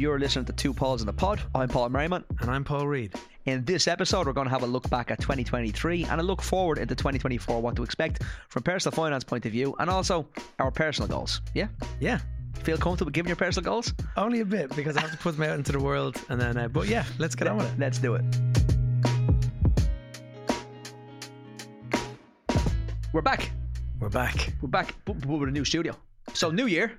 You're listening to Two Pauls in the Pod. I'm Paul Merriman. And I'm Paul Reed. In this episode, we're going to have a look back at 2023 and a look forward into 2024, what to expect from personal finance point of view, and also our personal goals. Yeah? Yeah. Feel comfortable giving your personal goals? Only a bit because I have to put them out into the world, and then. Uh, but yeah, let's get on with it. Let's do it. We're back. We're back. We're back but with a new studio. So, new year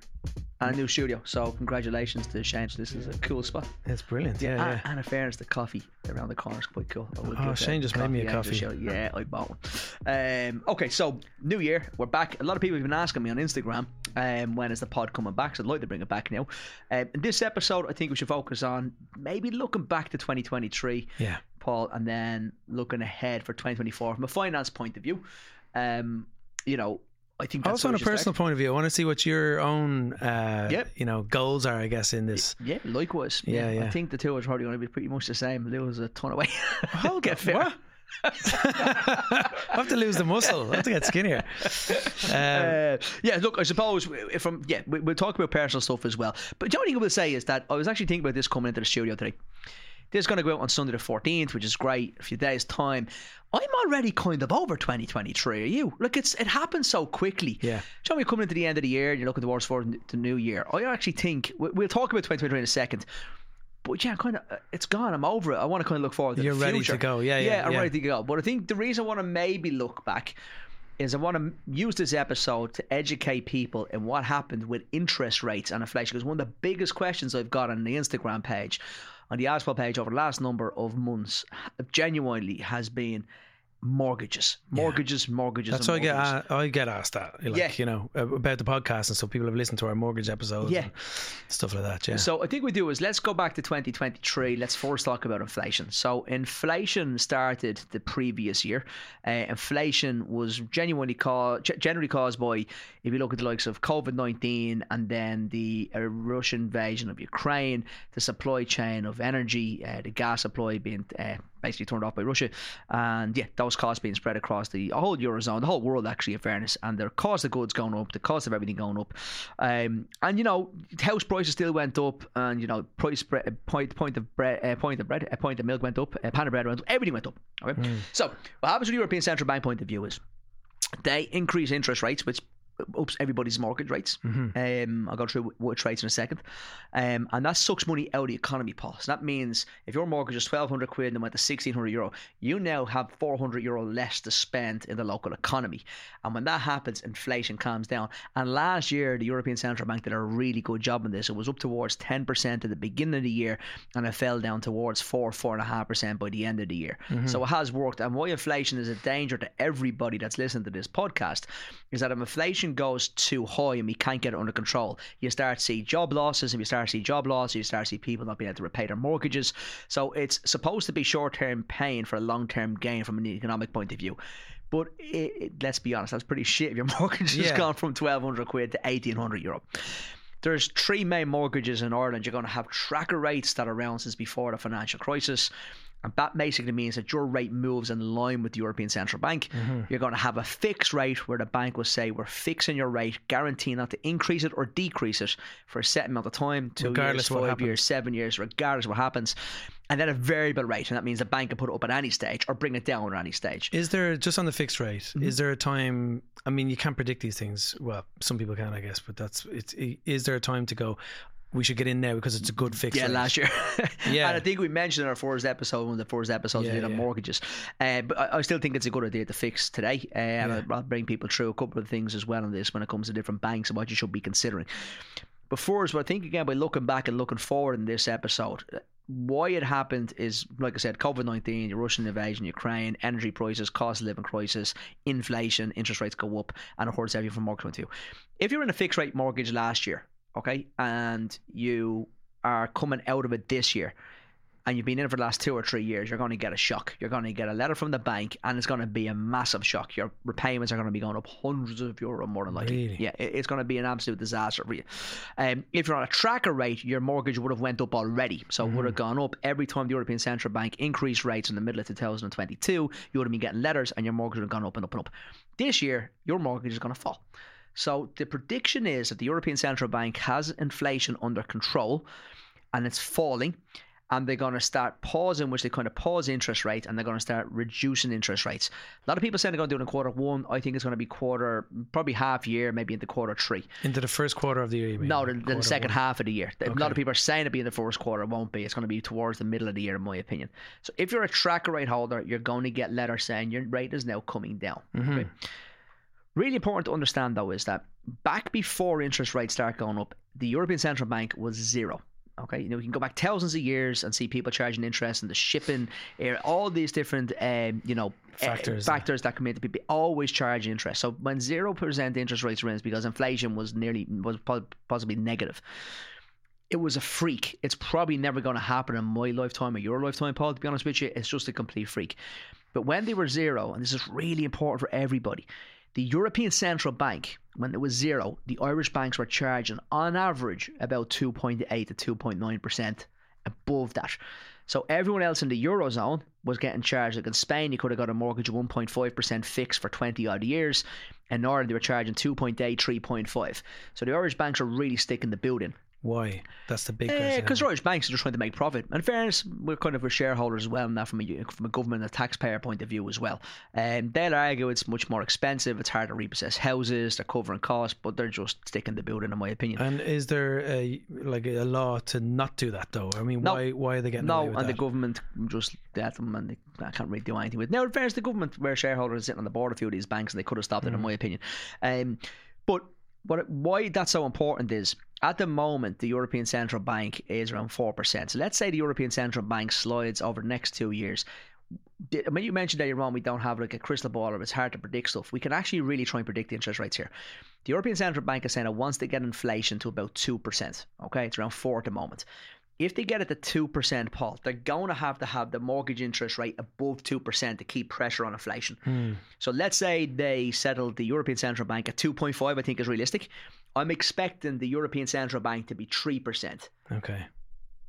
and a new studio. So, congratulations to Shane. This is a cool spot. It's brilliant. Yeah, yeah. And, and in fairness, the coffee around the corner is quite cool. Oh, Shane just made me a coffee. Yeah, I bought one. Um, okay, so new year, we're back. A lot of people have been asking me on Instagram um, when is the pod coming back. So I'd like to bring it back now. Um, in this episode, I think we should focus on maybe looking back to 2023, Yeah. Paul, and then looking ahead for 2024 from a finance point of view. Um, you know, I think Also, on a personal point of view, I want to see what your own, uh, Yep. you know, goals are. I guess in this. Yeah, likewise. Yeah, I yeah. think the two are probably going to be pretty much the same. Lose a ton of weight. Hold Get fit. What? I have to lose the muscle. I have to get skinnier. Um, Uh, yeah, look, I suppose from yeah, we, we'll talk about personal stuff as well. But the only thing I will say is that I was actually thinking about this coming into the studio today. This is going to go out on Sunday the 14th, which is great. A few days' time. I'm already kind of over 2023. Are you? Like it's it happens so quickly. Yeah. So we're coming into the end of the year, and you're looking towards for the new year. I actually think we- we'll talk about 2023 in a second. But yeah, kind of, uh, it's gone. I'm over it. I want to kind of look forward to You're the ready future. to go. Yeah, yeah, I'm yeah. ready to go. But I think the reason I want to maybe look back is I want to use this episode to educate people in what happened with interest rates and inflation. Because one of the biggest questions I've got on the Instagram page, on the Ask Paul page over the last number of months, genuinely has been mortgages, mortgages, mortgages. That's and why I get a- I get asked that, like Yeah. you know, about the podcast, and so people have listened to our mortgage episodes, Yeah. and stuff like that. Yeah, So I think we do is let's go back to 2023. Let's first talk about inflation. So inflation started the previous year. Uh, inflation was genuinely caused, generally caused by, if you look at the likes of COVID 19 and then the uh, Russian invasion of Ukraine, the supply chain of energy, uh, the gas supply being uh, basically turned off by Russia, and yeah, those costs being spread across the whole eurozone, the whole world actually, in fairness, and the cost of goods going up, the cost of everything going up, um, and you know, house prices still went up, and you know, price bread, point point of bread, uh, point of bread, a point of milk went up, a pan of bread went up, everything went up. Okay, so what happens from the European Central Bank point of view is they increase interest rates, which ups everybody's mortgage rates. Um, I'll go through what which rates in a second. Um, and that sucks money out of the economy, Paul. So that means if your mortgage is 1200 quid and it went to 1600 euro, you now have 400 euro less to spend in the local economy. And when that happens, inflation calms down. And last year, the European Central Bank did a really good job on this. It was up towards 10% at the beginning of the year and it fell down towards 4, 4.5% by the end of the year. So it has worked. And why inflation is a danger to everybody that's listening to this podcast is that if inflation goes too high and we can't get it under control, you start to see job losses. And you start to see job losses, you start to see people not being able to repay their mortgages. So it's supposed to be short term pain for a long term gain from an economic point of view. But it, it- let's be honest, that's pretty shit if your mortgage has gone from 1200 quid to 1800 euro. There's three main mortgages in Ireland. You're going to have tracker rates that are around since before the financial crisis. And that basically means that your rate moves in line with the European Central Bank. Mm-hmm. You're going to have a fixed rate where the bank will say, We're fixing your rate, guaranteeing not to increase it or decrease it for a set amount of time two Regardless years, five happens. years, seven years, regardless of what happens. And then a variable rate. And that means the bank can put it up at any stage or bring it down at any stage. Is there just on the fixed rate? Mm-hmm. Is there a time? I mean, you can't predict these things. Well, some people can, I guess, but that's it's. Is there a time to go? We should get in now because it's a good fix. Yeah, rate. last year. Yeah. and I think we mentioned in our first episode, one of the first episodes Yeah, we did on yeah. mortgages. Uh, but I, I still think it's a good idea to fix today. Uh, and Yeah. I'll, I'll bring people through a couple of things as well on this when it comes to different banks and what you should be considering. But first, what I think again by looking back and looking forward in this episode, why it happened is, like I said, COVID 19, the Russian invasion, Ukraine, energy prices, cost of living crisis, inflation, interest rates go up, and of course, everything from mortgage point of view. If you're in a fixed rate mortgage last year, okay, and you are coming out of it this year, and you've been in it for the last two or three years, you're going to get a shock. You're going to get a letter from the bank, and it's going to be a massive shock. Your repayments are going to be going up hundreds of euro more than likely. Really? Yeah, it's going to be an absolute disaster for you. Um, if you're on a tracker rate, your mortgage would have went up already, so it would have gone up every time the European Central Bank increased rates in the middle of 2022. You would have been getting letters, and your mortgage would have gone up and up and up. This year, your mortgage is going to fall. So the prediction is that the European Central Bank has inflation under control and it's falling and they're going to start pausing, which they kind of pause interest rates, and they're going to start reducing interest rates. A lot of people say they're going to do it in quarter one. I think it's going to be quarter, probably half year, maybe into quarter three. Into the first quarter of the year? No, the, the second one. half of the year. A lot of people are saying it'll be in the first quarter. It won't be. It's going to be towards the middle of the year, in my opinion. So if you're a tracker rate holder, you're going to get letters saying your rate is now coming down. Mm-hmm. Okay? Really important to understand, though, is that back before interest rates start going up, the European Central Bank was zero. Okay, you know, we can go back thousands of years and see people charging interest and the shipping, eh, all these different, um, you know, eh, Factors. factors that come into people always charge interest. So when zero percent interest rates were in, because inflation was nearly was possibly negative. It was a freak. It's probably never going to happen in my lifetime or your lifetime, Paul. To be honest with you, it's just a complete freak. But when they were zero, and this is really important for everybody, the European Central Bank, when it was zero, the Irish banks were charging on average about 2.8 to 2.9% above that. So everyone else in the Eurozone was getting charged. Like in Spain, you could have got a mortgage of 1.5% fixed for 20 odd years. In Ireland, they were charging 2.8, 3.5. So the Irish banks are really sticking the building. Why? That's the big question. Because Irish banks are just trying to make profit. And in fairness, we're kind of a shareholders as well, and that from a from a government and a taxpayer point of view as well. And um, they'll argue it's much more expensive. It's hard to repossess houses. They're covering costs, but they're just sticking the building, in my opinion. And is there a like a law to not do that though? I mean, No. why why are they getting no, and that? the government just let them, and they I can't really do anything with. it. Now, in fairness, the government where shareholders sitting on the board of a few of these banks, and they could have stopped it, Mm. in my opinion. Um, but what why that's so important is at the moment the European Central Bank is around four percent. So let's say the European Central Bank slides over the next two years. Di- When you mentioned you're wrong, we don't have like a crystal ball or it's hard to predict stuff. We can actually really try and predict the interest rates here. The European Central Bank is saying it wants to get inflation to about two percent. Okay, it's around four at the moment. If they get it to two percent, Paul, they're going to have to have the mortgage interest rate above two percent to keep pressure on inflation. Hmm. So let's say they settled the European Central Bank at 2.5, I think is realistic. I'm expecting the European Central Bank to be 3%. Okay.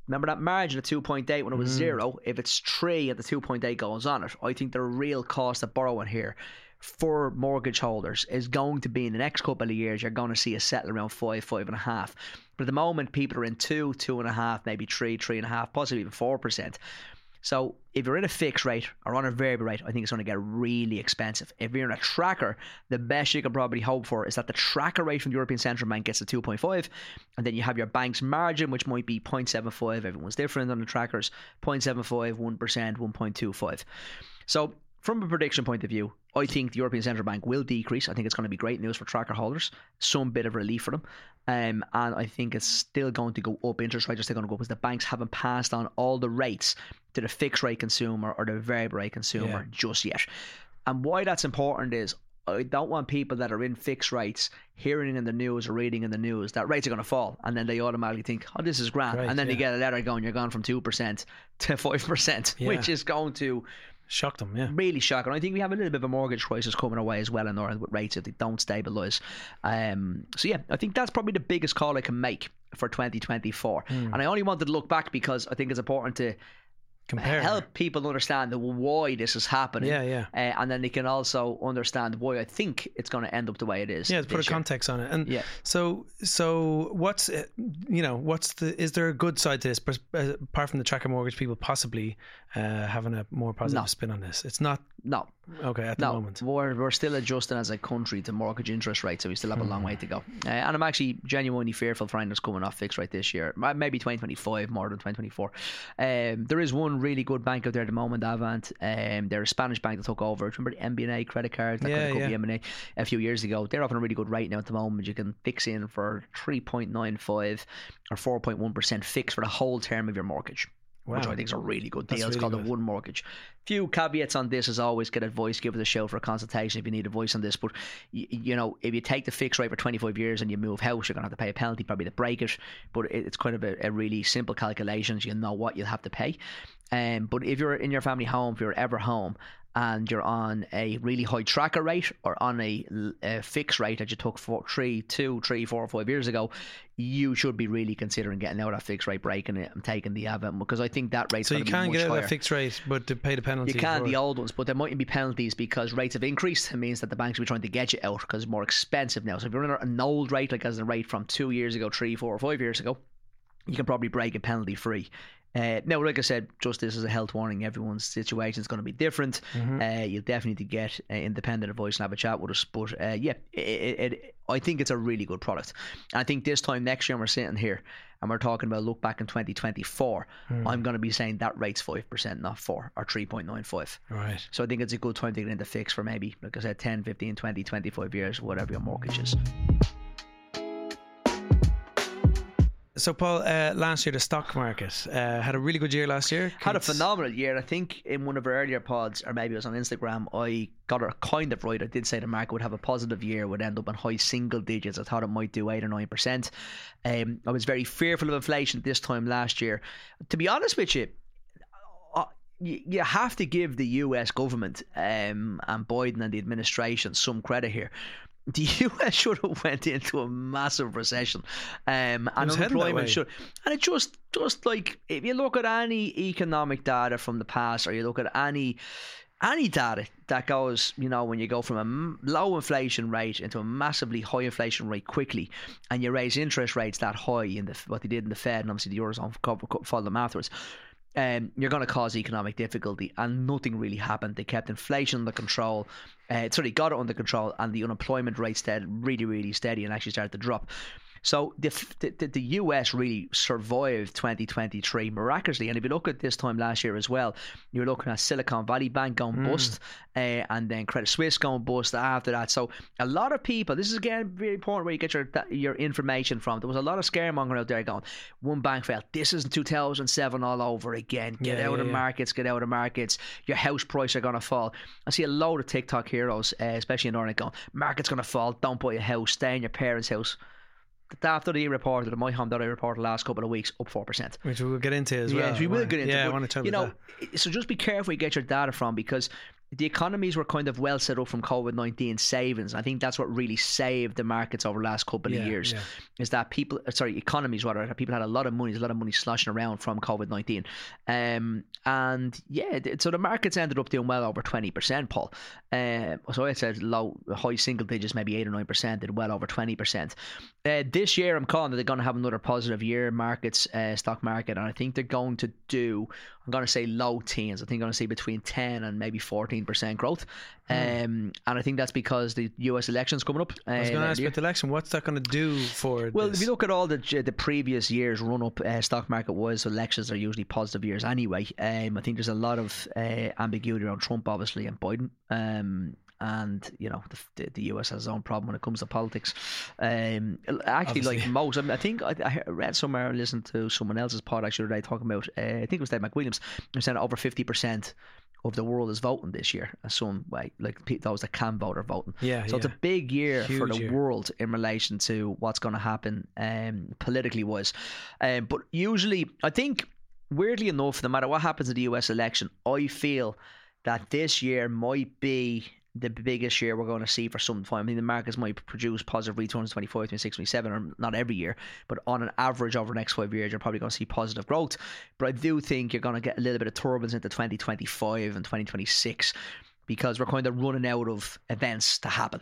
Remember that margin of 2.8 when it was Mm. zero? If it's 3 and the 2.8 goes on it, I think the real cost of borrowing here for mortgage holders is going to be in the next couple of years, you're going to see a settle around 5, 5.5. But at the moment, people are in 2, 2.5, maybe 3, 3.5, possibly even 4%. So if you're in a fixed rate or on a variable rate, I think it's going to get really expensive. If you're in a tracker, the best you can probably hope for is that the tracker rate from the European Central Bank gets to 2.5, and then you have your bank's margin, which might be 0.75. Everyone's different on the trackers 0.75, 1%, 1.25. So from a prediction point of view, I think the European Central Bank will decrease. I think it's going to be great news for tracker holders, some bit of relief for them. Um, and I think it's still going to go up. Interest rates are still going to go up because the banks haven't passed on all the rates to the fixed rate consumer or the variable rate consumer Yeah. just yet. And why that's important is I don't want people that are in fixed rates hearing in the news or reading in the news that rates are going to fall, and then they automatically think, "Oh, this is grand," Right, and then they get a letter going, "You're gone from two percent to five percent," Yeah. which is going to Shock them, yeah. really shocking. I think we have a little bit of a mortgage crisis coming our way as well in Ireland with rates if they don't stabilise. Um, so yeah, I think that's probably the biggest call I can make for 2024. Hmm. And I only wanted to look back because I think it's important to Compare. help people understand the why this is happening. Yeah, yeah. Uh, and then they can also understand why I think it's going to end up the way it is. Yeah, put a year. context on it. And Yeah. so, so what's you know what's the is there a good side to this? Uh, Apart from the tracker mortgage people possibly uh, having a more positive No. spin on this, it's not No, okay at the no, moment. we're, we're still adjusting as a country to mortgage interest rates, so we still have a long way to go. Uh, and I'm actually genuinely fearful for that's coming off fixed rate this year, maybe 2025 more than 2024. Um, there is one really good bank out there at the moment, Avant. Um, they're a Spanish bank that took over. Remember the MBNA credit cards that Yeah, of yeah. the MBNA a few years ago? They're offering a really good rate now at the moment. You can fix in for 3.95 or 4.1% fixed for the whole term of your mortgage which I think is a really good That's deal. it's really called good. the One Mortgage. Few caveats on this, as always, get advice, give us a shout for a consultation if you need advice on this. But, you, you know, if you take the fixed rate for 25 years and you move house, you're going to have to pay a penalty probably to break it. But it, it's kind of a, a really simple calculations. You know what you'll have to pay. Um, but if you're in your family home, if you're ever home, and you're on a really high tracker rate or on a fixed rate that you took for three, two, three, four, five years ago, you should be really considering getting out of that fixed rate, breaking it, and taking the Avant because I think that rate's So going you to be can get out of higher. a fixed rate, but to pay the penalty. You can the old ones, but there mightn't be penalties because rates have increased. It means that the banks will be trying to get you out because it's more expensive now. So if you're in an old rate, like as a rate from two years ago, three, four, or five years ago, you can probably break it penalty free. Uh, now, like I said, just this is a health warning. Everyone's situation is going to be different. Mm-hmm. Uh, you'll definitely get uh, independent advice and have a chat with us. But uh, yeah, it, it, it, I think it's a really good product. And I think this time next year, we're sitting here and we're talking about look back in 2024, Hmm. I'm going to be saying that rate's 5%, not 4 or 3.95. Right. So I think it's a good time to get into fix for maybe, like I said, 10, 15, 20, 25 years, whatever your mortgage is. So, Paul, uh, last year the stock market uh, had a really good year last year. Had a phenomenal year. I think in one of our earlier pods, or maybe it was on Instagram, I got it kind of right. I did say the market would have a positive year, would end up in high single digits. I thought it might do eight or nine percent. Um, I was very fearful of inflation this time last year. To be honest with you, uh, you you have to give the US government um, and Biden and the administration some credit here. The US should have went into a massive recession, um, and was heading that way. unemployment should. And it just, just like if you look at any economic data from the past, or you look at any any data that goes, you know, when you go from a low inflation rate into a massively high inflation rate quickly, and you raise interest rates that high in the what they did in the Fed, and obviously the eurozone followed them afterwards. Um, you're going to cause economic difficulty, and nothing really happened. They kept inflation under control. Uh, sorry, got it under control, and the unemployment rate stayed really, really steady, and actually started to drop. So the, the the- the US really survived 2023 miraculously, and if you look at this time last year as well, you're looking at Silicon Valley Bank going bust, uh, and then Credit Suisse going bust after that. So a lot of people, this is again very important where you get your your information from. There was a lot of scaremongering out there going, one bank failed. This is 2007 all over again. Get Yeah, out yeah, of yeah. markets, get out of markets. Your house price are going to fall. I see a load of TikTok heroes, uh, especially in Ireland, going, market's going to fall. Don't buy a house. Stay in your parents' house. The after the reported, the my home that I reported last couple of weeks, up four percent. which we'll get into as well. Yes, we will get into. Yeah, I want to talk you know, that. so just be careful where you get your data from because the economies were kind of well set up from COVID nineteen savings. I think that's what really saved the markets over the last couple Yeah, of years. yeah. Is that people, sorry, economies rather, people had a lot of money, there's a lot of money sloshing around from COVID nineteen, um, and yeah, so the markets ended up doing well over twenty percent, Paul. Uh, so I said low, high single digits, maybe eight or nine percent, did well over twenty percent. Uh, this year, I'm calling that they're going to have another positive year, markets, uh, stock market, and I think they're going to do. I'm going to say low teens. I think I'm going to see between 10 and maybe 14 percent growth, um, and I think that's because the U.S. elections coming up. I was uh, going to ask the about the election. What's that going to do for? Well, this? if you look at all the the previous years run up uh, stock market wise, elections are usually positive years anyway. Um, I think there's a lot of uh, ambiguity around Trump, obviously, and Biden. Um, and you know the, the, US has its own problem when it comes to politics. Um, actually, like most, I, mean, I think I, I read somewhere, I listened to someone else's pod actually today talking about. Uh, I think it was Dave McWilliams. They're saying over fifty percent of the world is voting this year. Some way, like pe- those that can vote are voting. yeah, So it's a big year for the year. world in relation to what's going to happen um, politically wise. Um, but usually, I think, weirdly enough, no matter what happens in the US election, I feel that this year might be the biggest year we're going to see for some time. I mean, the markets might produce positive returns 25, 26, 27, or not every year, but on an average over the next five years, you're probably going to see positive growth. But I do think you're going to get a little bit of turbulence into 2025 and 2026 because we're kind of running out of events to happen.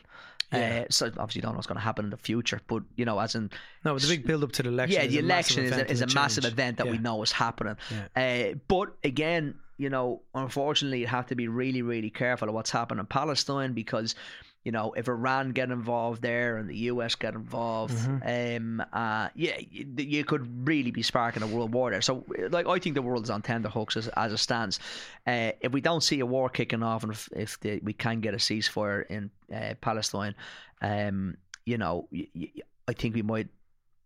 Yeah. Uh, so obviously, don't know what's going to happen in the future, but you know, as in no, but the big build up to the election. yeah, the a massive election is a, is a massive event that we know is happening. Uh, but again, you know, unfortunately, you have to be really, really careful of what's happening in Palestine because, you know, if Iran get involved there and the US get involved, Mm-hmm. um, uh, yeah, you, you could really be sparking a world war there. So, like, I think the world is on tenterhooks as, as it stands. Uh, if we don't see a war kicking off and if, if the, we can get a ceasefire in uh, Palestine, um, you know, y- y- I think we might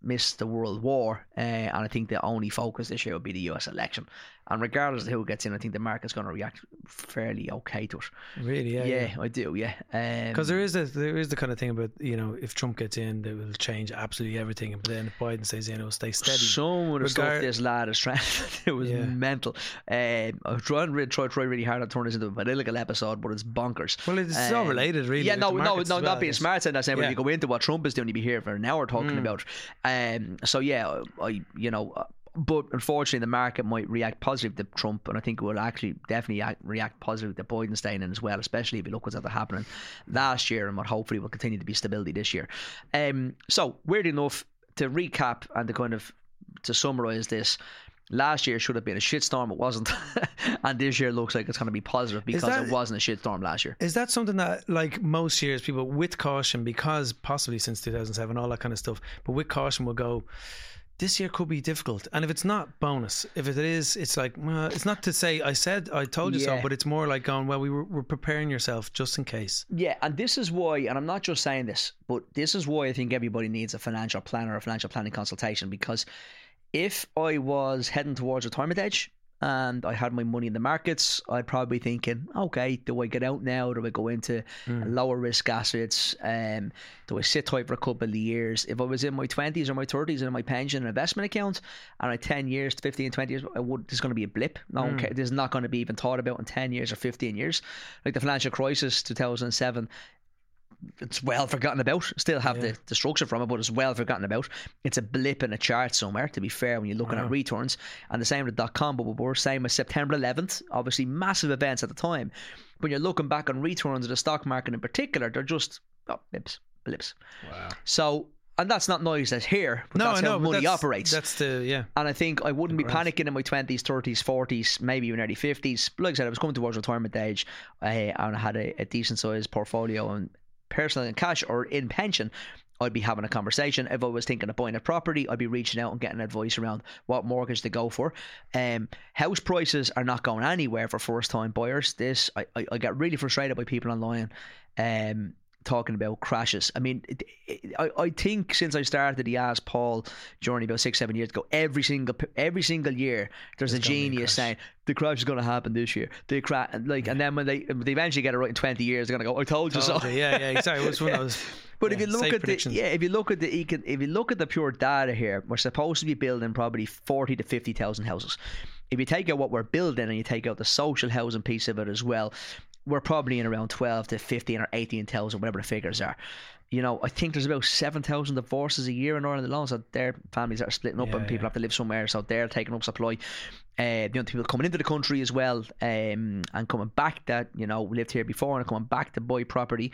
miss the world war, uh, and I think the only focus this year will be the US election. And regardless of who gets in, I think the market's going to react fairly okay to it. Really, yeah, Yeah, I do. Yeah, Because um, there is a, there is the kind of thing about you know if Trump gets in, they will change absolutely everything, and but then if Biden stays in, it will stay steady. Some of the stuff Regard- this lad is trying it was Yeah. mental. Um, I trying really try, try really hard to turn this into a political episode, but it's bonkers. well, it's all Um, related, really. Yeah, no, no, no, as not being smart. Saying that, saying when Yeah. you go into what Trump is doing, you'd be here for an hour talking Mm. about. Um, so yeah, I, you know, but unfortunately, the market might react positive to Trump, and I think it will actually definitely act, react positive to Biden staying in as well, especially if you look what's happening last year and what hopefully will continue to be stability this year. Um, so weird enough to recap and to kind of to summarise this, last year should have been a shitstorm. It wasn't, and this year looks like it's going to be positive because that- it wasn't a shitstorm last year. Is that something that, like most years, people with caution, because possibly since 2007, all that kind of stuff, but with caution will go, this year could be difficult. And if it's not, bonus. If it is, it's like, well, it's not to say, I said, I told you so, but it's more like going, well, we were, we're preparing yourself just in case. Yeah, and this is why, and I'm not just saying this, but this is why I think everybody needs a financial planner or a financial planning consultation because if I was heading towards retirement age and I had my money in the markets, I'd probably be thinking, okay, do I get out now? Do I go into lower risk assets? Um, do I sit tight for a couple of years? If I was in my 20s or my 30s and in my pension and investment account and I had 10 years, 15, 20 years, I would, there's going to be a blip. No one ca- This is not going to be even thought about in 10 years or 15 years. Like the financial crisis, 2007, it's well forgotten about. Still have the, the structure from it, but it's well forgotten about. It's a blip in a chart somewhere, to be fair, when you're looking at returns. And the same with dot com bubble burst, same with September 11th. Obviously, massive events at the time. When you're looking back on returns of the stock market in particular, they're just oh, blips, blips. Wow. So, and that's not noise that's here, but that's how money that's- operates. That's the, yeah. And I think I wouldn't be panicking in my 20s, 30s, 40s, maybe even early 50s. Like I said, I was coming towards retirement age uh, and I had a, a decent sized portfolio and personally in cash or in pension. I'd be having a conversation. If I was thinking of buying a property, I'd be reaching out and getting advice around what mortgage to go for. Um, house prices are not going anywhere for first time buyers. This I, I, I get really frustrated by people online um, talking about crashes. I mean, it, it, I, I think since I started the Ask Paul journey about six, seven years ago, every single every single year there's, a a genius crash. saying the crash is going to happen this year. The crash, like, and then when they they eventually get it right in twenty years, they're going to go, "I told you so." You. Yeah, yeah, exactly. It was one of those. But if you look at the yeah, if you look at the if you look at the pure data here, we're supposed to be building probably forty to fifty thousand houses. If you take out what we're building and you take out the social housing piece of it as well, we're probably in around twelve to fifteen or eighteen thousand, whatever the figures are. You know, I think there's about seven thousand divorces a year in Ireland alone. So their families are splitting up Yeah, and people yeah. have to live somewhere. So they're taking up supply. Uh, you know, people coming into the country as well, um, and coming back that you know lived here before and coming back to buy property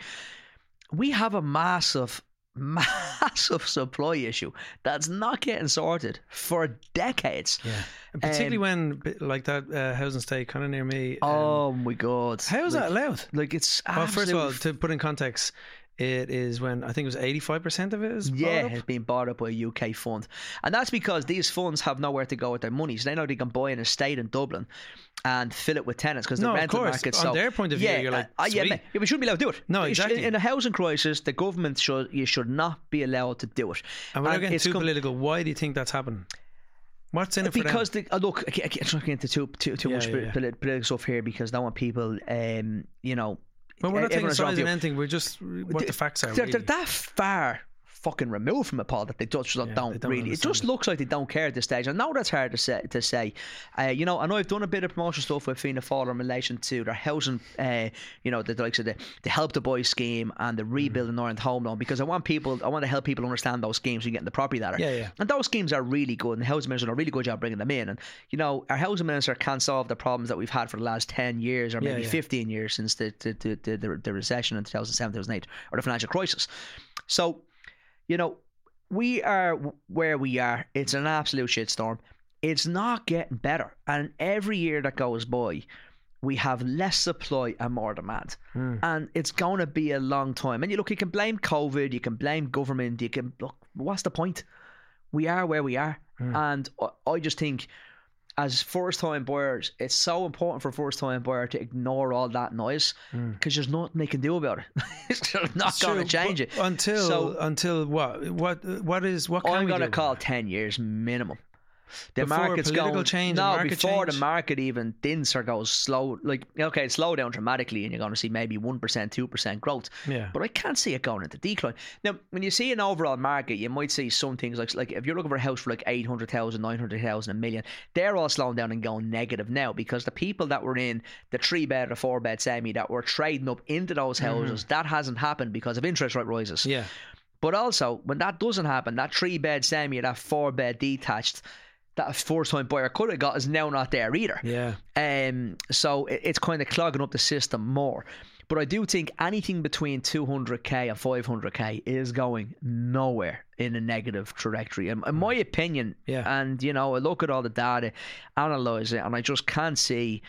we have a massive, massive supply issue that's not getting sorted for decades. Yeah. And particularly Um, when, like that uh, housing estate kind of near me. um, Oh my god! how is like, that allowed? Like it's Well, first of all, to put in context, it is when I think it was 85% of it is yeah, it's been bought up by a UK fund, and that's because these funds have nowhere to go with their money. So they know they can buy an estate in Dublin and fill it with tenants because the No, rental market's On so their point of view, yeah, you're like, uh, yeah, sweet. yeah, we shouldn't be allowed to do it. No, should- exactly. In a housing crisis, the government should you should not be allowed to do it. And without And getting it's too com- political, why do you think that's happening? What's in it for them? because the, uh, look, I can't, I can't try to get into too too, too Yeah, much yeah, yeah. political stuff here because I don't want people, um, you know. Well, we're not taking sides in anything. We're just uh, what the facts are. They're, really. they're that far fucking removed from it, Paul, that they just Yeah, don't, they don't really. It just it. looks like they don't care at this stage. I know that's hard to say. To say, uh, you know, I know I've done a bit of promotional stuff with Fianna Fáil in relation to their housing, uh, you know, the, the likes of the, the Help to Buy scheme and the Mm-hmm. Rebuilding Ireland Home Loan because I want people, I want to help people understand those schemes and getting the property ladder. Yeah, yeah. And those schemes are really good, and the housing minister done a really good job bringing them in. And you know, our housing minister can't solve the problems that we've had for the last ten years or maybe yeah. fifteen years since the the, the, the, the the recession in 2007, 2008, or the financial crisis. So, you know, we are where we are. It's an absolute shitstorm. It's not getting better, and every year that goes by. We have less supply and more demand, Hmm. and it's going to be a long time. And you look, you can blame COVID, you can blame government, you can look. What's the point? we are where we are. Hmm. And I just think, as first time buyers, it's so important for first time buyer to ignore all that noise because there's nothing they can do about it. it's not Hmm. Going to change it. until So- until what what what is what can I'm going to call 10 years minimum. The Before market's going change no market before change? the market even dints or goes slow. Like okay, slow down dramatically, and you're going to see maybe one percent, two percent growth. Yeah. But I can't see it going into decline. Now, when you see an overall market, you might see some things like like if you're looking for a house for like 800,000, 900,000, a million, they're all slowing down and going negative now because the people that were in the three bed or four bed semi that were trading up into those mm-hmm. houses, that hasn't happened because of interest rate rises. Yeah. But also, when that doesn't happen, that three bed semi that four bed detached, that first time buyer could have got is now not there either. Yeah. Um, so it, it's kind of clogging up the system more. But I do think anything between 200k and 500k is going nowhere in a negative trajectory. In, in my opinion, Yeah. and you know, I look at all the data, analyze it, and I just can't see,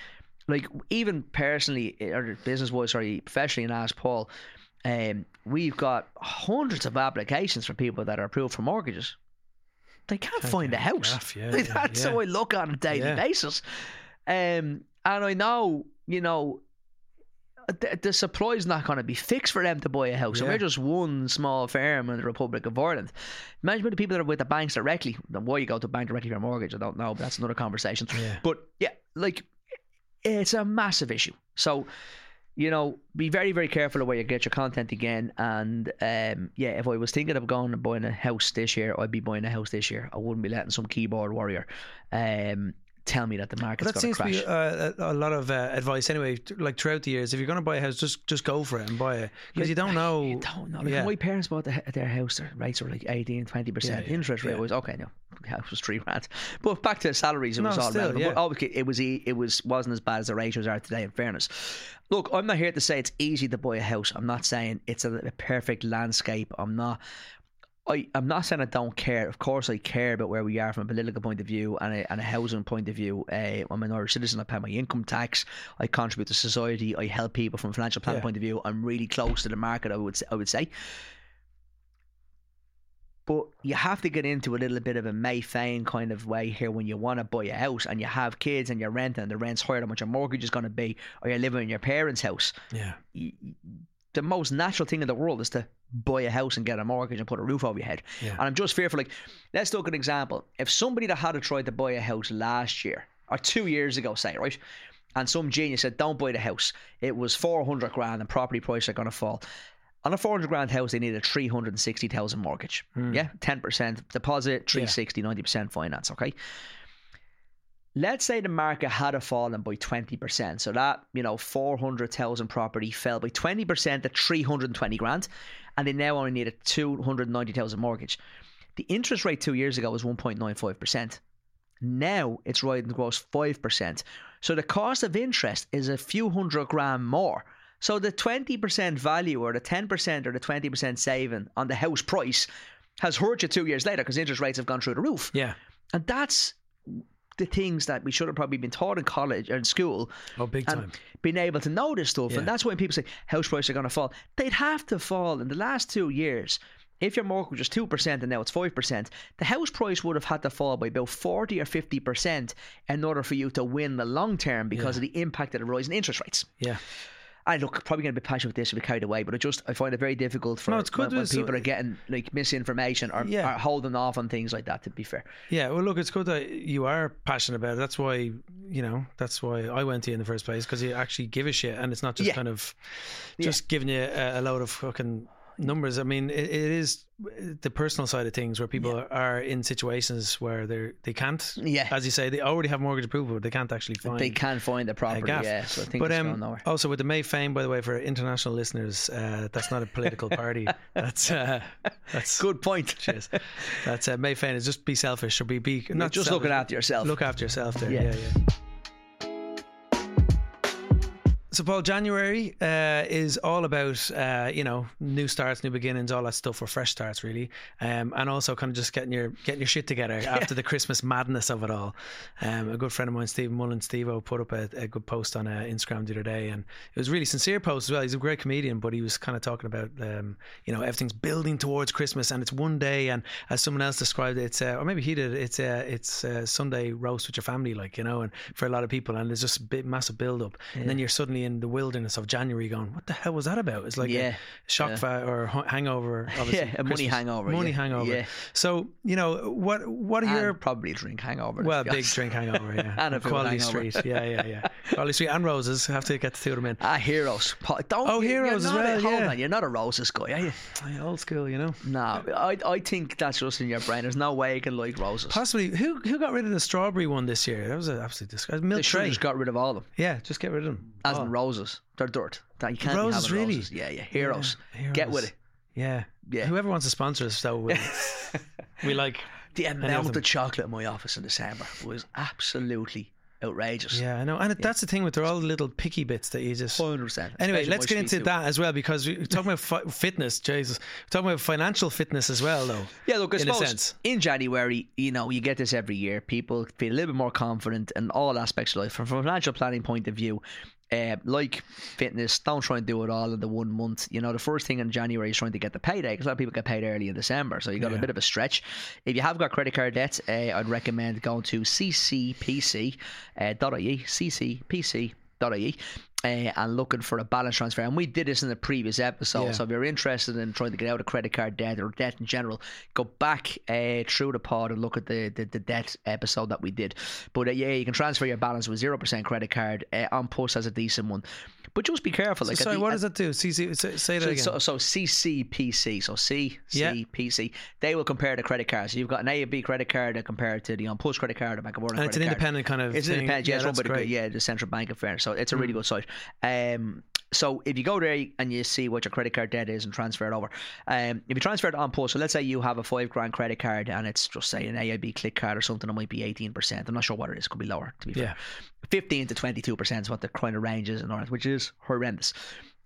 like, even personally or business wise, sorry, professionally, and ask Paul, um, we've got hundreds of applications for people that are approved for mortgages. They can't find a house. yeah, Like, That's yeah. how I look on a daily Yeah. basis. Um, and I know, you know, the, the supply is not going to be fixed for them to buy a house. And Yeah. we're just one small firm in the Republic of Ireland. Imagine the people that are with the banks directly. And why you go to bank directly for a mortgage, I don't know, but that's another conversation. Yeah. But yeah, like it's a massive issue. So, you know, be very, very careful of where you get your content again. And um, yeah, if I was thinking of going and buying a house this year, I'd be buying a house this year. I wouldn't be letting some keyboard warrior um, tell me that the market's But that going seems to crash. to be uh, a, lot of uh, advice anyway. Like throughout the years, if you're going to buy a house, just just go for it and buy it because you don't know. You don't know. Like yeah. my parents bought the, their house, their rates were like 18, 20%. Yeah, yeah, Interest rate was, okay, no, house was three grand. But back to salaries, it No, was all still, relevant. yeah. But obviously, it, was, it was, wasn't as bad as the ratios are today, in fairness. Look, I'm not here to say it's easy to buy a house. I'm not saying it's a, a perfect landscape. I'm not. I, I'm not saying I don't care. Of course, I care about where we are from a political point of view and a, and a housing point of view. Uh, I'm an Irish citizen. I pay my income tax. I contribute to society. I help people from a financial planning Yeah. point of view. I'm really close to the market. I would I would say. But you have to get into a little bit of a mé féin kind of way here when you want to buy a house and you have kids and you're renting and the rent's higher than what your mortgage is going to be, or you're living in your parents' house Yeah, the most natural thing in the world is to buy a house and get a mortgage and put a roof over your head. Yeah. And I'm just fearful. Like, let's look at an example. If somebody that had try to buy a house last year or two years ago, say, right, and some genius said, "Don't buy the house," it was 400 grand and property prices are going to fall. On a 400 grand house, they need a 360,000 mortgage. Hmm. Yeah, 10% deposit, 360, 90% finance. Okay let's say the market had a fallen by 20%. So that, you know, 400,000 property fell by 20% to 320 grand. And they now only need a 290,000 mortgage. The interest rate two years ago was 1.95%. Now it's riding the gross 5%. So the cost of interest is a few hundred grand more. So the 20% value or the 10% or the 20% saving on the house price has hurt you two years later because interest rates have gone through the roof. yeah. And that's the things that we should have probably been taught in college or in school Oh, big time. being able to know this stuff. Yeah. And that's when people say house prices are going to fall. They'd have to fall in the last two years. If your mortgage was 2% and now it's 5%, the house price would have had to fall by about 40 or 50% in order for you to win the long term because of the impact of the rise in interest rates. Yeah. I look probably going to be passionate with this if we carried away, but I just I find it very difficult for No, it's good when, when to- so- people are getting like misinformation or, Yeah. holding off on things like that. To be fair, Yeah, well, look, it's good that you are passionate about it. That's why, you know, that's why I went to you in the first place because you actually give a shit, and it's not just Yeah. kind of just giving you a, a load of fucking numbers. I mean, it, it is the personal side of things where people are, are in situations where they they can't, Yeah. as you say, they already have mortgage approval, but they can't actually find. they can't find the property. Yeah, so I think but it's um, also with the mé féin, by the way, for international listeners, uh, that's not a political party. That's uh, that's Good point. Cheers. That's uh, Mé féin is just be selfish or be be not just selfish, looking after yourself. Look after yourself there. Yeah. Yeah, yeah. So, Paul, January uh, is all about uh, you know new starts, new beginnings, all that stuff, or fresh starts, really, um, and also kind of just getting your getting your shit together after the Christmas madness of it all. Um, a good friend of mine, Stephen Mullen, Steve put up a, a good post on uh, Instagram the other day, and it was a really sincere post as well. He's a great comedian, but he was kind of talking about um, you know everything's building towards Christmas, and it's one day, and as someone else described it, it's uh, or maybe he did, it's uh, it's uh, Sunday roast with your family, like you know, and for a lot of people, and there's just a big massive build up, and then you're suddenly in the wilderness of January, going, what the hell was that about? It's like Yeah. a shock Yeah. or hangover, obviously, Yeah, a money Christmas. hangover, money yeah. hangover. Yeah. So you know what what are and your probably drink hangover. well, big drink hangover, yeah. And a Quality hangover. Street, yeah, yeah, yeah. Quality Street and Roses. Have to get the two of them in. Ah, heroes. Don't, Oh, Heroes as a- well, hold yeah. on, you're not a roses guy, are you? Old school, you know. No, I, I think that's just in your brain. There's no way you can like roses. Possibly, who who got rid of the strawberry one this year? That was an absolute disgrace. Milk They should have tray. got rid of all of them. Yeah, just get rid of them. As Oh, in roses. They're dirt. You can't Roses, be really? roses. Yeah, yeah. Heroes. Yeah, Get with it. Yeah. Yeah. Whoever wants to sponsor us, though, we, we like. The of amount them. of chocolate in my office in December was absolutely outrageous. Yeah, I know, and that's the thing with they're all little picky bits that you just. Hundred percent. Anyway, let's get into that as well because we're talking about fi- fitness. Jesus, we're talking about financial fitness as well, though. Yeah, look, I in a suppose sense. in January, you know, you get this every year. People feel a little bit more confident in all aspects of life. From, from a financial planning point of view, uh, like fitness, don't try and do it all in the one month. You know, the first thing in January is trying to get the payday because a lot of people get paid early in December, so you got a bit of a stretch. If you have got credit card debt, uh, I'd recommend going to ccpc.ie, uh, .ie, ccpc.ie. Uh, and looking for a balance transfer, and we did this in the previous episode. Yeah. So if you're interested in trying to get out of credit card debt or debt in general, go back uh, through the pod and look at the, the, the debt episode that we did. But uh, yeah, you can transfer your balance with zero percent credit card. Uh, An Post has a decent one, but just be careful. Like So sorry, the- what does that do? CC, say, say that so, again. so, so CCPC, so Yeah. CCPC, they will compare the credit cards. So you've got an A and B credit card that compare to the An Post credit card or Bank of Ireland and it's an card. independent kind of. It's thing. independent, yeah, it's that's the, yeah, the central bank of fairness. So it's a really Mm. good site. Um, so if you go there and you see what your credit card debt is and transfer it over, um, if you transfer it An Post, so let's say you have a five grand credit card and it's just say an AIB click card or something, it might be eighteen percent. I'm not sure what it is, could be lower to be Yeah. fair. Fifteen to twenty two percent is what the kind of range is in Ireland, which is horrendous.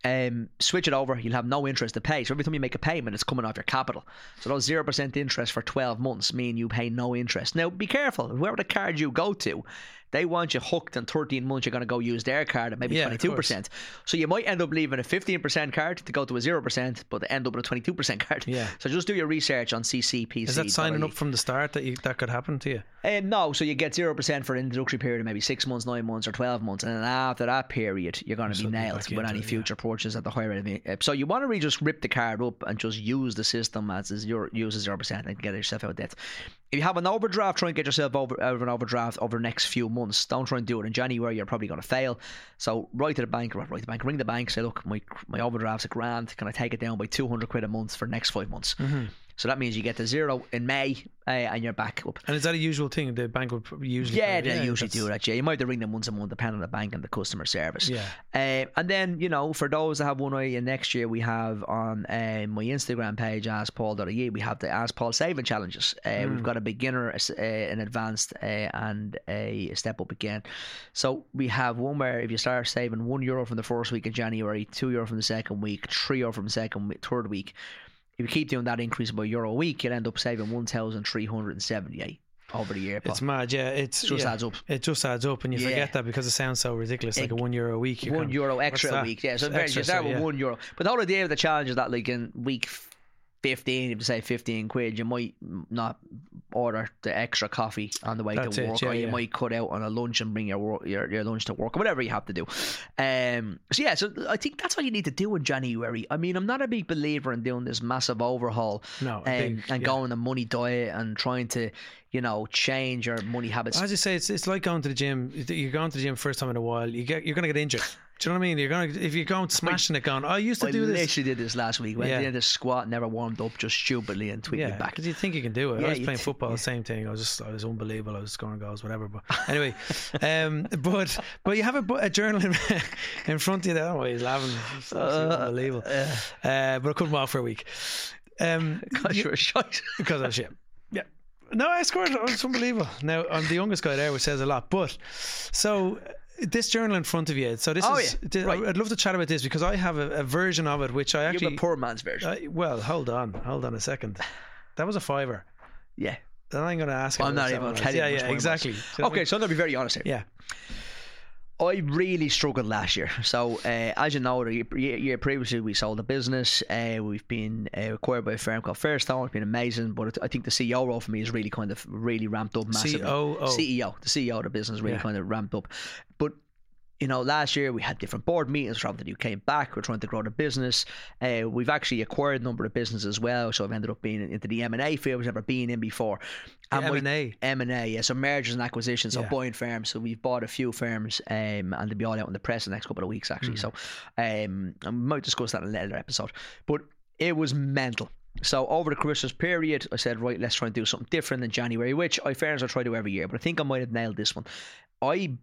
Um, switch it over, you'll have no interest to pay. So every time you make a payment, it's coming off your capital. So those zero percent interest for twelve months mean you pay no interest. Now be careful, whoever the card you go to, they want you hooked in 13 months. You're going to go use their card at maybe Yeah, 22%. So you might end up leaving a 15% card to go to a 0%, but end up with a 22% card. Yeah. So just do your research on CCPC. Is that signing up from the start that you, that could happen to you? Um, no, so you get 0% for an introductory period of maybe six months, nine months, or 12 months. And then after that period, you're going to be nailed with any it, yeah. future purchase at the higher end. So you want to really just rip the card up and just use the system as is your use as 0% and get yourself out of debt. If you have an overdraft, try and get yourself over, out of an overdraft over the next few months. Don't try and do it in January. You're probably going to fail. So write to the bank, write to the bank, ring the bank, say, look, my my overdraft's a grand. Can I take it down by 200 quid a month for the next five months? Mm-hmm. So that means you get to zero in May uh, and you're back up. And is that a usual thing? The bank would usually. Yeah, they usually that's- do that. Yeah, you might have to ring them once a month, depending on the bank and the customer service. Yeah. Uh, and then you know, for those that have one eye, and next year we have on uh, my Instagram page, askpaul.ie, we have the Ask Paul Saving Challenges. Uh, Hmm. We've got a beginner, an advanced, uh, and a step up again. So we have one where if you start saving one euro from the first week of January, two euro from the second week, three euro from the second week, third week. If you keep doing that increase by euro a week, you'll end up saving one thousand three hundred and seventy-eight over the year. Paul. It's mad, yeah. It's just yeah. adds up. It just adds up, and you Yeah. forget that because it sounds so ridiculous, like It- a one euro a week. One euro extra a week. Yeah, so It's very, extra, you start with one euro. But the whole idea of the challenge is that, like in week fifteen, if you say fifteen quid, you might not order the extra coffee on the way That's to it, work, yeah, or you yeah. might cut out on a lunch and bring your your your lunch to work, or whatever you have to do. Um, so yeah, so I think that's what you need to do in January. I mean, I'm not a big believer in doing this massive overhaul No, um, big- and yeah. going on a money diet and trying to, you know, change your money habits. As you say, it's it's like going to the gym. You're going to the gym first time in a while. You get you're gonna get injured. Do you know what I mean? You're gonna if you're going smashing it, going. "Oh, I used to I do this. literally did this last week. Went Yeah. in the squat, never warmed up, just stupidly, and tweaked Yeah, me back. because you think you can do it. Yeah, I was playing football, yeah. same thing. I was just, I was unbelievable. I was scoring goals, whatever. But anyway, um, but but you have a, a journal in, in front of you. That Oh, he's laughing. It's absolutely unbelievable. Uh, but I couldn't walk for a week. Um, Because you- you're a shite. because of shit. Yeah. No, I scored. It was unbelievable. Now I'm the youngest guy there, which says a lot. But so uh, this journal in front of you. So this Oh, is. yeah. Right. I'd love to chat about this because I have a, a version of it which I actually. the poor man's version. I, well, hold on, hold on a second. That was a fiver. yeah. Then I'm going to ask. I'm how not even that gonna tell you Yeah, yeah, exactly. Do you know what I Okay, so I'm gonna be very honest here. Yeah. I really struggled last year. So, uh, as you know, the year, previously we sold the business. Uh, we've been uh, acquired by a firm called Fairstone. It's been amazing, but it, I think the CEO role for me is really kind of really ramped up massively. COO. CEO, the CEO of the business, really Yeah. kind of ramped up. But you know, last year we had different board meetings. To the UK and back. We're trying to grow the business. Uh, we've actually acquired a number of businesses as well. So I've ended up being into the M and A field, which I've never been in before. The my- M&A. M and A, yeah, so mergers and acquisitions, so Yeah. buying firms. So we've bought a few firms, um, and they'll be all out in the press in the next couple of weeks, actually. So, um, I might discuss that in a later episode. But it was mental. So over the Christmas period, I said, right, let's try and do something different in January, which I fairness I try to do every year, but I think I might have nailed this one. I,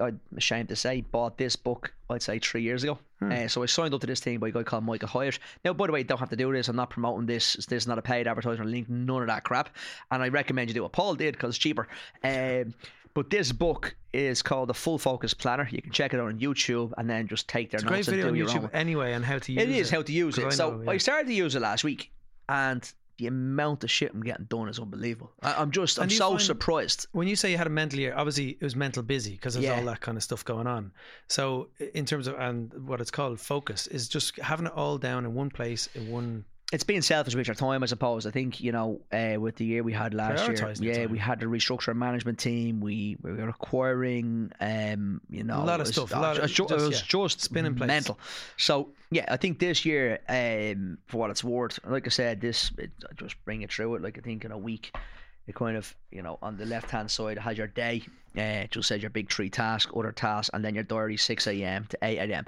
I'm ashamed to say, bought this book. I'd say three years ago. Uh, so I signed up to this thing by a guy called Michael Hyatt. Now, by the way, you don't have to do this. I'm not promoting this. This is not a paid advertisement link. None of that crap. And I recommend you do what Paul did because it's cheaper. Um, But this book is called the Full Focus Planner. You can check it out on YouTube and then just take their It's a notes great video and on do your YouTube anyway, and how to use It it. is how to use it. I so know, yeah. I started to use it last week, and the amount of shit I'm getting done is unbelievable. I, I'm just, I'm And so surprised. when you say you had a mental year, obviously it was mental busy because there's Yeah. all that kind of stuff going on. So in terms of and what it's called focus is just having it all down in one place in one. It's being selfish with your time, I suppose. I think you know, uh, with the year we had last year, yeah, we had to restructure our management team. We, we were acquiring, um, you know, A lot of was- stuff, a lot of- it was ju- just, it was yeah, just spinning mental. So yeah, I think this year, um, for what it's worth, like I said, this it, I just bring it through it. Like I think in a week, it kind of you know on the left hand side it has your day. Uh, it just says your big three task, other tasks, and then your diary six a.m. to eight a.m.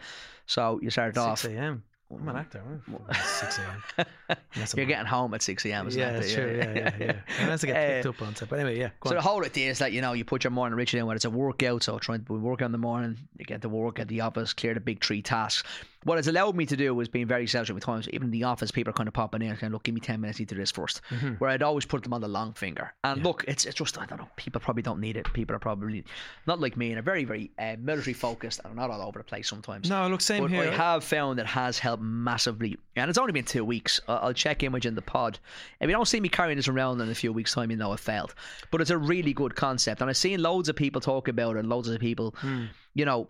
So you started off. Six a.m. I'm an actor. I'm Six a.m. You're getting home at six a.m. isn't yeah, it? that's true. Yeah, yeah, yeah. Unless I get picked Uh, up on set. But anyway, yeah. So on. the whole idea is that you know you put your morning ritual in, whether it's a workout, so trying to work in the morning, you get to work at the office, clear the big three tasks. What it's allowed me to do is being very selfish with times. Even in the office, people are kind of popping in, and of look, give me ten minutes to do this 1st Mhm. Where I'd always put them on the long finger. And Yeah. look, it's it's just I don't know. People probably don't need it. People are probably not like me and are very very uh, military focused and not all over the place sometimes. No, look, same But here. I have found it has helped massively, and it's only been two weeks. I'll check in with you in the pod. If you don't see me carrying this around in a few weeks' time, you know I failed. But it's a really good concept, and I've seen loads of people talk about it. and Loads of people, Hmm. you know,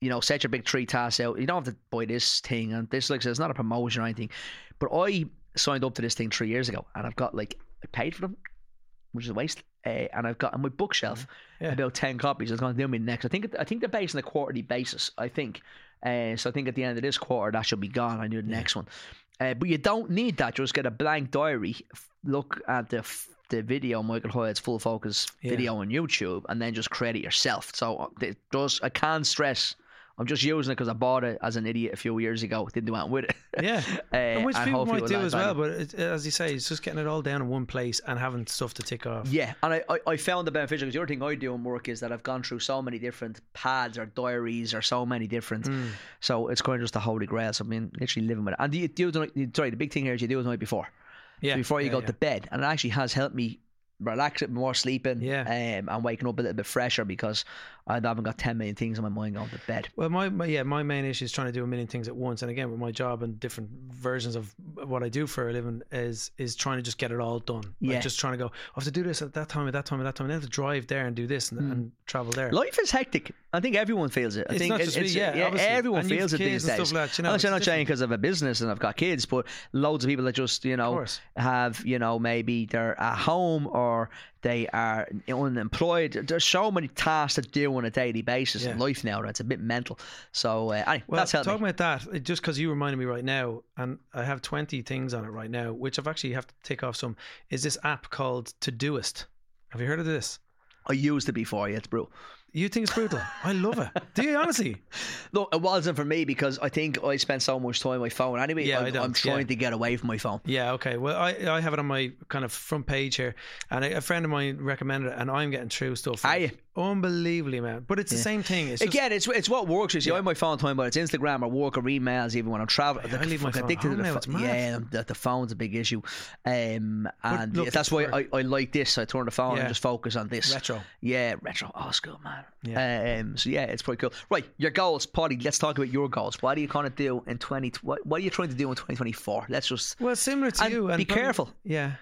you know, set your big tree tasks out. You don't have to buy this thing, and this like it's not a promotion or anything. But I signed up to this thing three years ago, and I've got like I paid for them, which is a waste. Uh, and I've got on my bookshelf Yeah. about ten copies. It's going to do me next. I think I think they're based on a quarterly basis. I think. Uh, so I think at the end of this quarter that should be gone. I do the next one. Uh, but you don't need that. Just get a blank diary. Look at the f- the video Michael Hyatt's full focus Yeah. video on YouTube, and then just create it yourself. So uh, it does. I can't stress. I'm just using it because I bought it as an idiot a few years ago. Didn't do anything with it. Yeah. uh, And which people might do as well, but it, as you say, it's just getting it all down in one place and having stuff to tick off. Yeah, and I, I, I found the beneficial because the other thing I do in work is that I've gone through so many different pads or diaries or so many different. Mm. So it's kind of just the holy grail. So I mean, literally living with it. And you do the night, sorry, the big thing here is you do it the night before. Yeah. So before you yeah, go yeah. to bed, and it actually has helped me relax it more sleeping. Yeah. Um, and waking up a little bit fresher because I haven't got ten million things on my mind going to bed. Well, my, my yeah, my main issue is trying to do a million things at once, and again with my job and different versions of what I do for a living is is trying to just get it all done. Like Yeah. just trying to go. I have to do this at that time, at that time, at that time. And then I have to drive there and do this and, hmm. and travel there. Life is hectic. I think everyone feels it. I It's think not it- just me, it's, yeah, everyone And feels it these days. like you know, Obviously, I'm not saying because I've a business and I've got kids, but loads of people that just you know have you know maybe they're at home or they are unemployed. There's so many tasks to do on a daily basis in life now that's a bit mental. So uh, anyway, Well, that's helped talking me. about that, just because you reminded me right now, and I have 20 things on it right now, which I've actually have to take off some, is this app called Todoist. Have you heard of this? I used it before. Yeah, it's brutal. You think it's brutal? I love it. Do you honestly? Look, it wasn't for me because I think I spend so much time on my phone. Anyway, Yeah, I I'm, don't, I'm trying yeah. to get away from my phone. Yeah, okay. Well, I, I have it on my kind of front page here, and a, friend of mine recommended it, and I'm getting through stuff. Are like, Unbelievably, man. But it's the same thing. It's just, Again, it's it's what works. You see, I have my phone time, but it's Instagram or work or emails. Even when I'm traveling, I leave my phone addicted home to the now, pho- it's mad. Yeah, the, the phone's a big issue, um, and look, yeah, that's why I, I like this. I turn the phone Yeah. and just focus on this. retro. Yeah, retro. Oh, good, man. Yeah. Um, so yeah, it's pretty cool. Right, your goals, Paddy. Let's talk about your goals. What are you kind of do in twenty? What, what are you trying to do in twenty twenty four? Let's just Well, similar to And you. And be probably- careful. Yeah.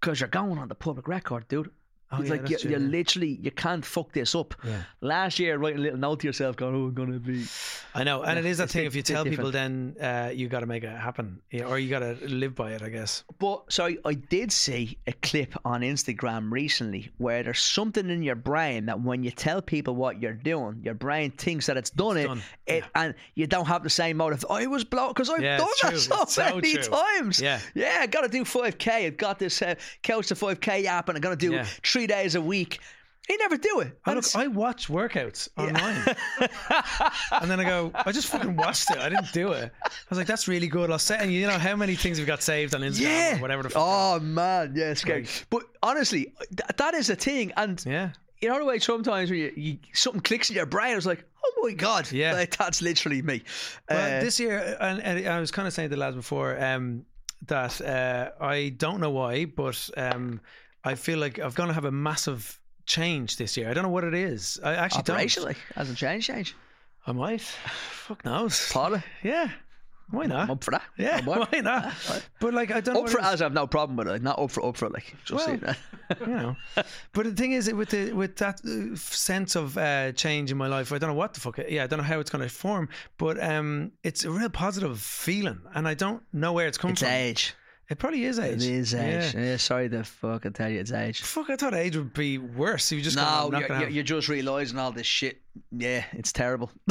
because you're going on the public record, dude. Oh, It's yeah, like you, true, you yeah. literally you can't fuck this up. Yeah. Last year, writing a little note to yourself, going, "Oh, I'm gonna be." I know, and it is that thing. bit- If you tell people, then uh, you got to make it happen, yeah, or you got to live by it. I guess. But sorry, I did see a clip on Instagram recently where there's something in your brain that when you tell people what you're doing, your brain thinks that it's done it, done, it and you don't have the same motive. I was blown because I've done it's that so, so many true. times. Yeah. yeah, I got to do 5k. I've got this uh, couch to 5k app, and I'm gonna do Yeah. Three days a week. He never do it. I look, I watch workouts online, and then I go, I just fucking watched it. I didn't do it. I was like, that's really good. I'll say, and you know how many things we've got saved on Instagram, yeah, or whatever the fuck. Oh man, yeah, it's scary. Like- but honestly, th- that is a thing, and yeah, you know the way sometimes when you, you something clicks in your brain, it's like, oh my god, Yeah. like, that's literally me. Well, Uh, this year, and, and I was kind of saying to the lads before um, that uh, I don't know why, but um, I feel like I'm going to have a massive change this year. I don't know what it is. I actually don't. Operationally, hasn't changed. Change. I might. Fuck knows. Paula, Yeah. Why not? I'm up for that. Yeah, why not? But like, I don't know Up what for it as I have no problem with it. Like, not up for up for it. Like just Well, saying that. you know. But the thing is, with the with that uh, sense of uh, change in my life, I don't know what the fuck. It, yeah, I don't know how it's going to form, but um, it's a real positive feeling, and I don't know where it's coming It's from. age. It probably is age. It is age. Yeah. Yeah. sorry to fucking tell you, it's age. Fuck, I thought age would be worse. You just No, "I'm not you're, you're, you're just realising all this shit. Yeah, it's terrible.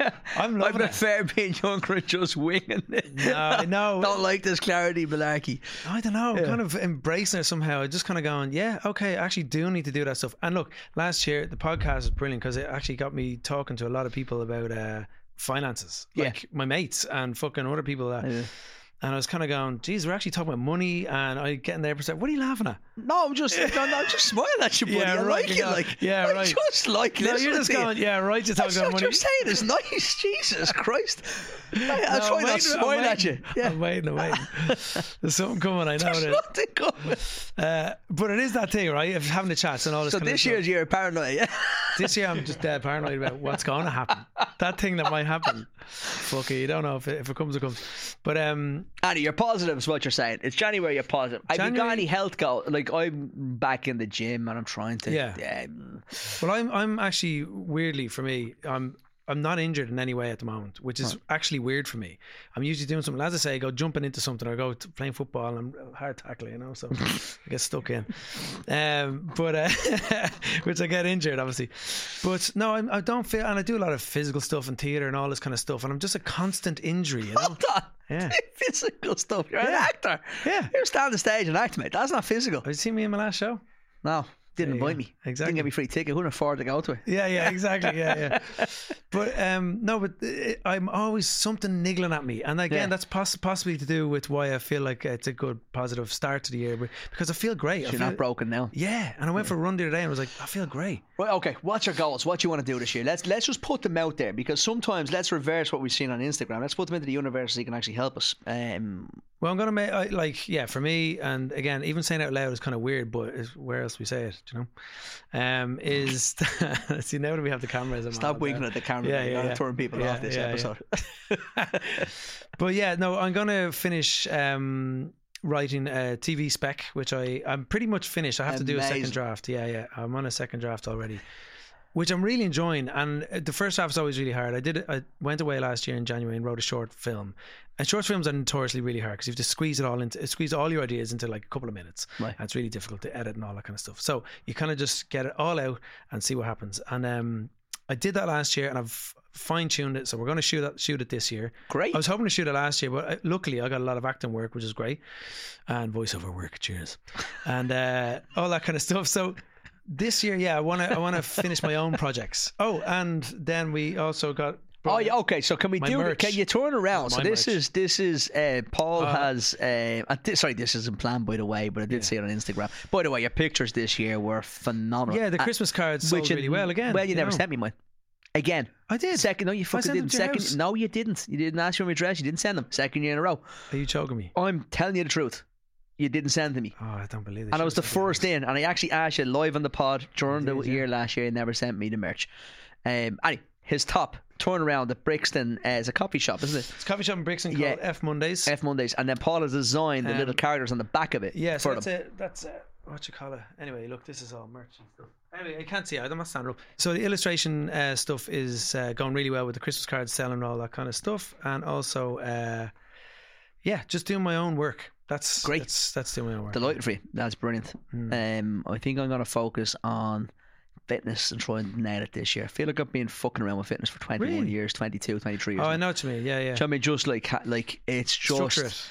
I'm I loving it. prefer being younger and just winging it. No, no. Don't like this clarity malarkey. I don't know, Yeah. kind of embracing it somehow. I just kind of going, yeah, okay, I actually do need to do that stuff. And look, last year the podcast was brilliant because it actually got me talking to a lot of people about uh, finances, Yeah. my mates and fucking other people. That, Yeah. And I was kind of going, geez, we're actually talking about money, and I get in there, percent. What are you laughing at? No, I'm just, no, no, I'm just smiling at you, buddy. Yeah, I right, like it. go, Like, yeah, I right. just like No, you're just going, yeah, right. Just That's talking about what money. you're saying is nice. Jesus Christ. I, I'll No, try I'm not waiting, smile I'm at you. Yeah. I'm waiting, I'm waiting. There's something coming, I know There's it. nothing coming. Uh, but it is that thing, right? Of having the chats and all this. So kind of this stuff. year's year of paranoia, yeah? This year I'm just dead paranoid about what's going to happen. That thing that might happen. Fuck it, you don't know if it, if it comes, it comes. But um, Annie, you're positive is what you're saying. It's January, you're positive. Have you got January- any health goals? Like, I'm back in the gym and I'm trying to. Yeah. yeah well, I'm I'm actually weirdly for me, I'm I'm not injured in any way at the moment, which is actually weird for me. I'm usually doing something. As I say, I go jumping into something or go playing football and I'm hard tackling, you know, so I get stuck in. Um, but uh, which I get injured, obviously. But no, I'm, I don't feel, and I do a lot of physical stuff and theatre and all this kind of stuff, and I'm just a constant injury, you know. Hold on. Yeah. Physical stuff. You're an Yeah. actor. Yeah. You're stand on the stage and act, mate. That's not physical. Have you seen me in my last show? No, didn't invite me. Exactly. Didn't get me free ticket. Wouldn't afford to go to it. Yeah, yeah, exactly. Yeah, yeah. but um, no, but uh, I'm always something niggling at me, and again, Yeah. that's poss- possibly to do with why I feel like it's a good positive start to the year, but- because I feel great. I You're feel, not broken now. Yeah, and I went for a run the other day, and I was like, I feel great. Right, okay. What's your goals? What do you want to do this year? Let's let's just put them out there because sometimes let's reverse what we've seen on Instagram. Let's put them into the universe so you can actually help us. Um, Well, I'm gonna make I, like yeah for me, and again, even saying it out loud is kind of weird, but where else we say it, you know? Um, is see now that we have the cameras, I'm stop winking there. at the camera. Yeah, yeah, yeah. turn people Yeah, off this yeah, yeah. episode. but yeah, no, I'm gonna finish um, writing a TV spec, which I I'm pretty much finished. I have to do a second draft. Yeah, yeah, I'm on a second draft already, which I'm really enjoying. And uh, the first half is always really hard. I did it. I went away last year in January and wrote a short film. And short films are notoriously really hard because you have to squeeze it all into squeeze all your ideas into like a couple of minutes. Right. And it's really difficult to edit and all that kind of stuff. So you kind of just get it all out and see what happens. And um, I did that last year, and I've fine tuned it. So we're going to shoot that, shoot it this year. Great. I was hoping to shoot it last year, but uh, luckily I got a lot of acting work, which is great, and voiceover work. Cheers, and uh, all that kind of stuff. So this year, yeah, I want to I want to finish my own projects. Oh, and then we also got. Oh yeah, okay. So can we My do? merch. Can you turn around? Oh, so this merch. is this is uh, Paul Uh, has. Uh, this, sorry, this isn't planned by the way, but I did see it on Instagram. By the way, your pictures this year were phenomenal. Yeah, the Uh, Christmas cards sold really well again. Well, you, never know. sent me mine. Again, I did. second. No, you fucking didn't. Second. house. No, you didn't. You didn't ask for my address. You didn't send them. Second year in a row. Are you choking me? I'm telling you the truth. You didn't send to me. Oh, I don't believe it. And I was the first in, and I actually asked you live on the pod during the did, yeah. year last year. You never sent me the merch. Um, anyway, his top turnaround at Brixton uh, is a coffee shop, isn't it? It's a coffee shop in Brixton called Yeah. F Mondays. F Mondays, and then Paul has designed the Um, little characters on the back of it. Yeah, so that's them. it. That's it. What you call it? Anyway, look, this is all merch and stuff. Anyway, I can't see it. I'm standing up. So the illustration uh, stuff is uh, going really well with the Christmas cards selling and all that kind of stuff, and also, uh, yeah, just doing my own work. That's Great. That's, that's doing my own work. Delighted for you. That's brilliant. Mm. Um, I think I'm going to focus on fitness and try and nail it this year. I feel like I've been fucking around with fitness for 21 Really? years, 22, 23 years. Oh, now. I know what you mean. Yeah, yeah. Do you know I mean? Just like, like it's just. It.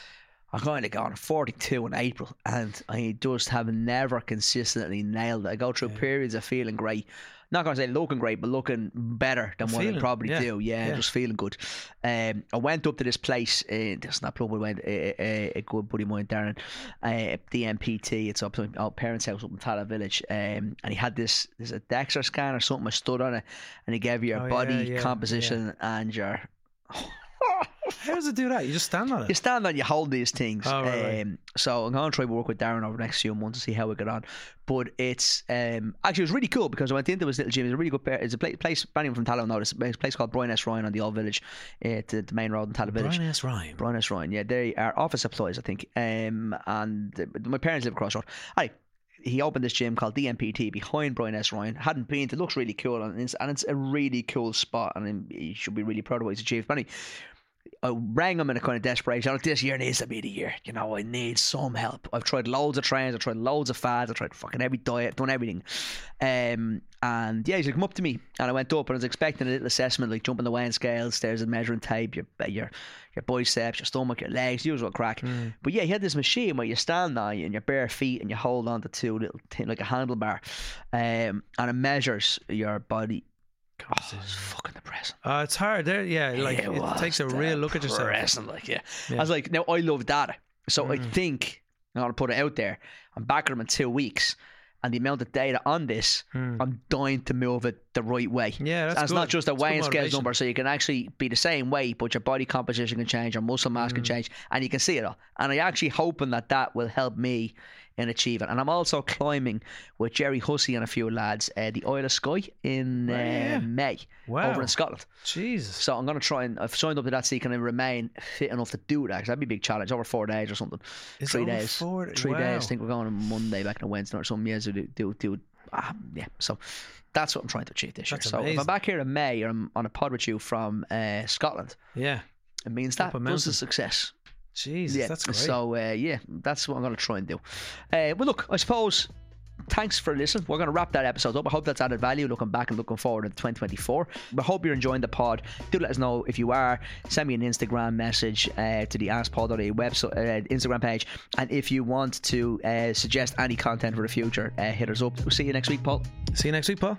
I'm going to go on 42 in April, and I just have never consistently nailed it. I go through Yeah. periods of feeling great. Not to say looking great, but looking better than what I probably yeah, do. Yeah, yeah. just feeling good. Um, I went up to this place. Uh, this is not. We went a, a, a good buddy of mine, Darren, uh, DMPT. It's up to my parents' house up in Tallaght Village. Um, and he had this. There's a DEXA scan or something. I stood on it, and he gave you your Oh, body yeah, composition and your. How does it do that? You just stand on it. You stand on, it, you hold these things. Oh, right, right. um, So I'm going to try to work with Darren over the next few months to see how we get on. But it's um, actually it was really cool because I went into this little gym. It's a really good pair. It's a place. place from Tallaght notice. It's a place called Brian S. Ryan on the Old Village, uh, to the main road in Tallaght Village. Brian S. Ryan. Brian S. Ryan, yeah, they are office supplies, I think. Um, and uh, my parents live across the road. He opened this gym called DMPT behind Brian S. Ryan. Hadn't been. It looks really cool, and it's, and it's a really cool spot, and he should be really proud of what he's achieved. But anyway, I rang him in a kind of desperation. Like, this year needs to be the year. You know, I need some help. I've tried loads of trains. I've tried loads of fads. I've tried fucking every diet. Done everything. Um, and yeah, he's like, come up to me, and I went up, and I was expecting a little assessment, like jumping the weighing scales, stairs and measuring tape, your your your biceps, your stomach, your legs, usual crack. But yeah, he had this machine where you stand on you in your bare feet and you hold on to two little thing like a handlebar, um, and it measures your body. Oh, it's fucking depressing. Uh, it's hard. There, yeah. Like it, was takes a real look at yourself. depressing, Like, yeah. Yeah. I was like, now I love data, so I Mm. think I'm gonna put it out there. I'm back in two weeks, and the amount of data on this, Hmm. I'm dying to move it the right way. Yeah, that's and it's good. not just a That's weighing motivation. number, so you can actually be the same weight, but your body composition can change, your muscle mass Mm. can change, and you can see it all. And I'm actually hoping that that will help me in achieving. And I'm also climbing with Gerry Hussey and a few lads uh, the Isle of Skye in uh, yeah. May Wow. over in Scotland. Jesus. So I'm going to try and I've signed up to that so you can remain fit enough to do that because that'd be a big challenge over four days or something. It's three days. four- Three wow. days. I think we're going on Monday back on Wednesday or something. Yeah, so do do, do ah, yeah. So that's what I'm trying to achieve this That's year. So if. I'm back here in May or I'm on a pod with you from uh, Scotland, Yeah. it means that was a success. Jesus, yeah. that's great. So uh, yeah, that's what I'm going to try and do. Uh, well, look, I suppose. Thanks for listening. We're going to wrap that episode up. I hope that's added value looking back and looking forward into 2024. I hope you're enjoying the pod. Do let us know if you are. Send me an Instagram message uh, to the askpaul.ie website, uh, Instagram page. And if you want to uh, suggest any content for the future, uh, hit us up. We'll see you next week, Paul. See you next week, Paul.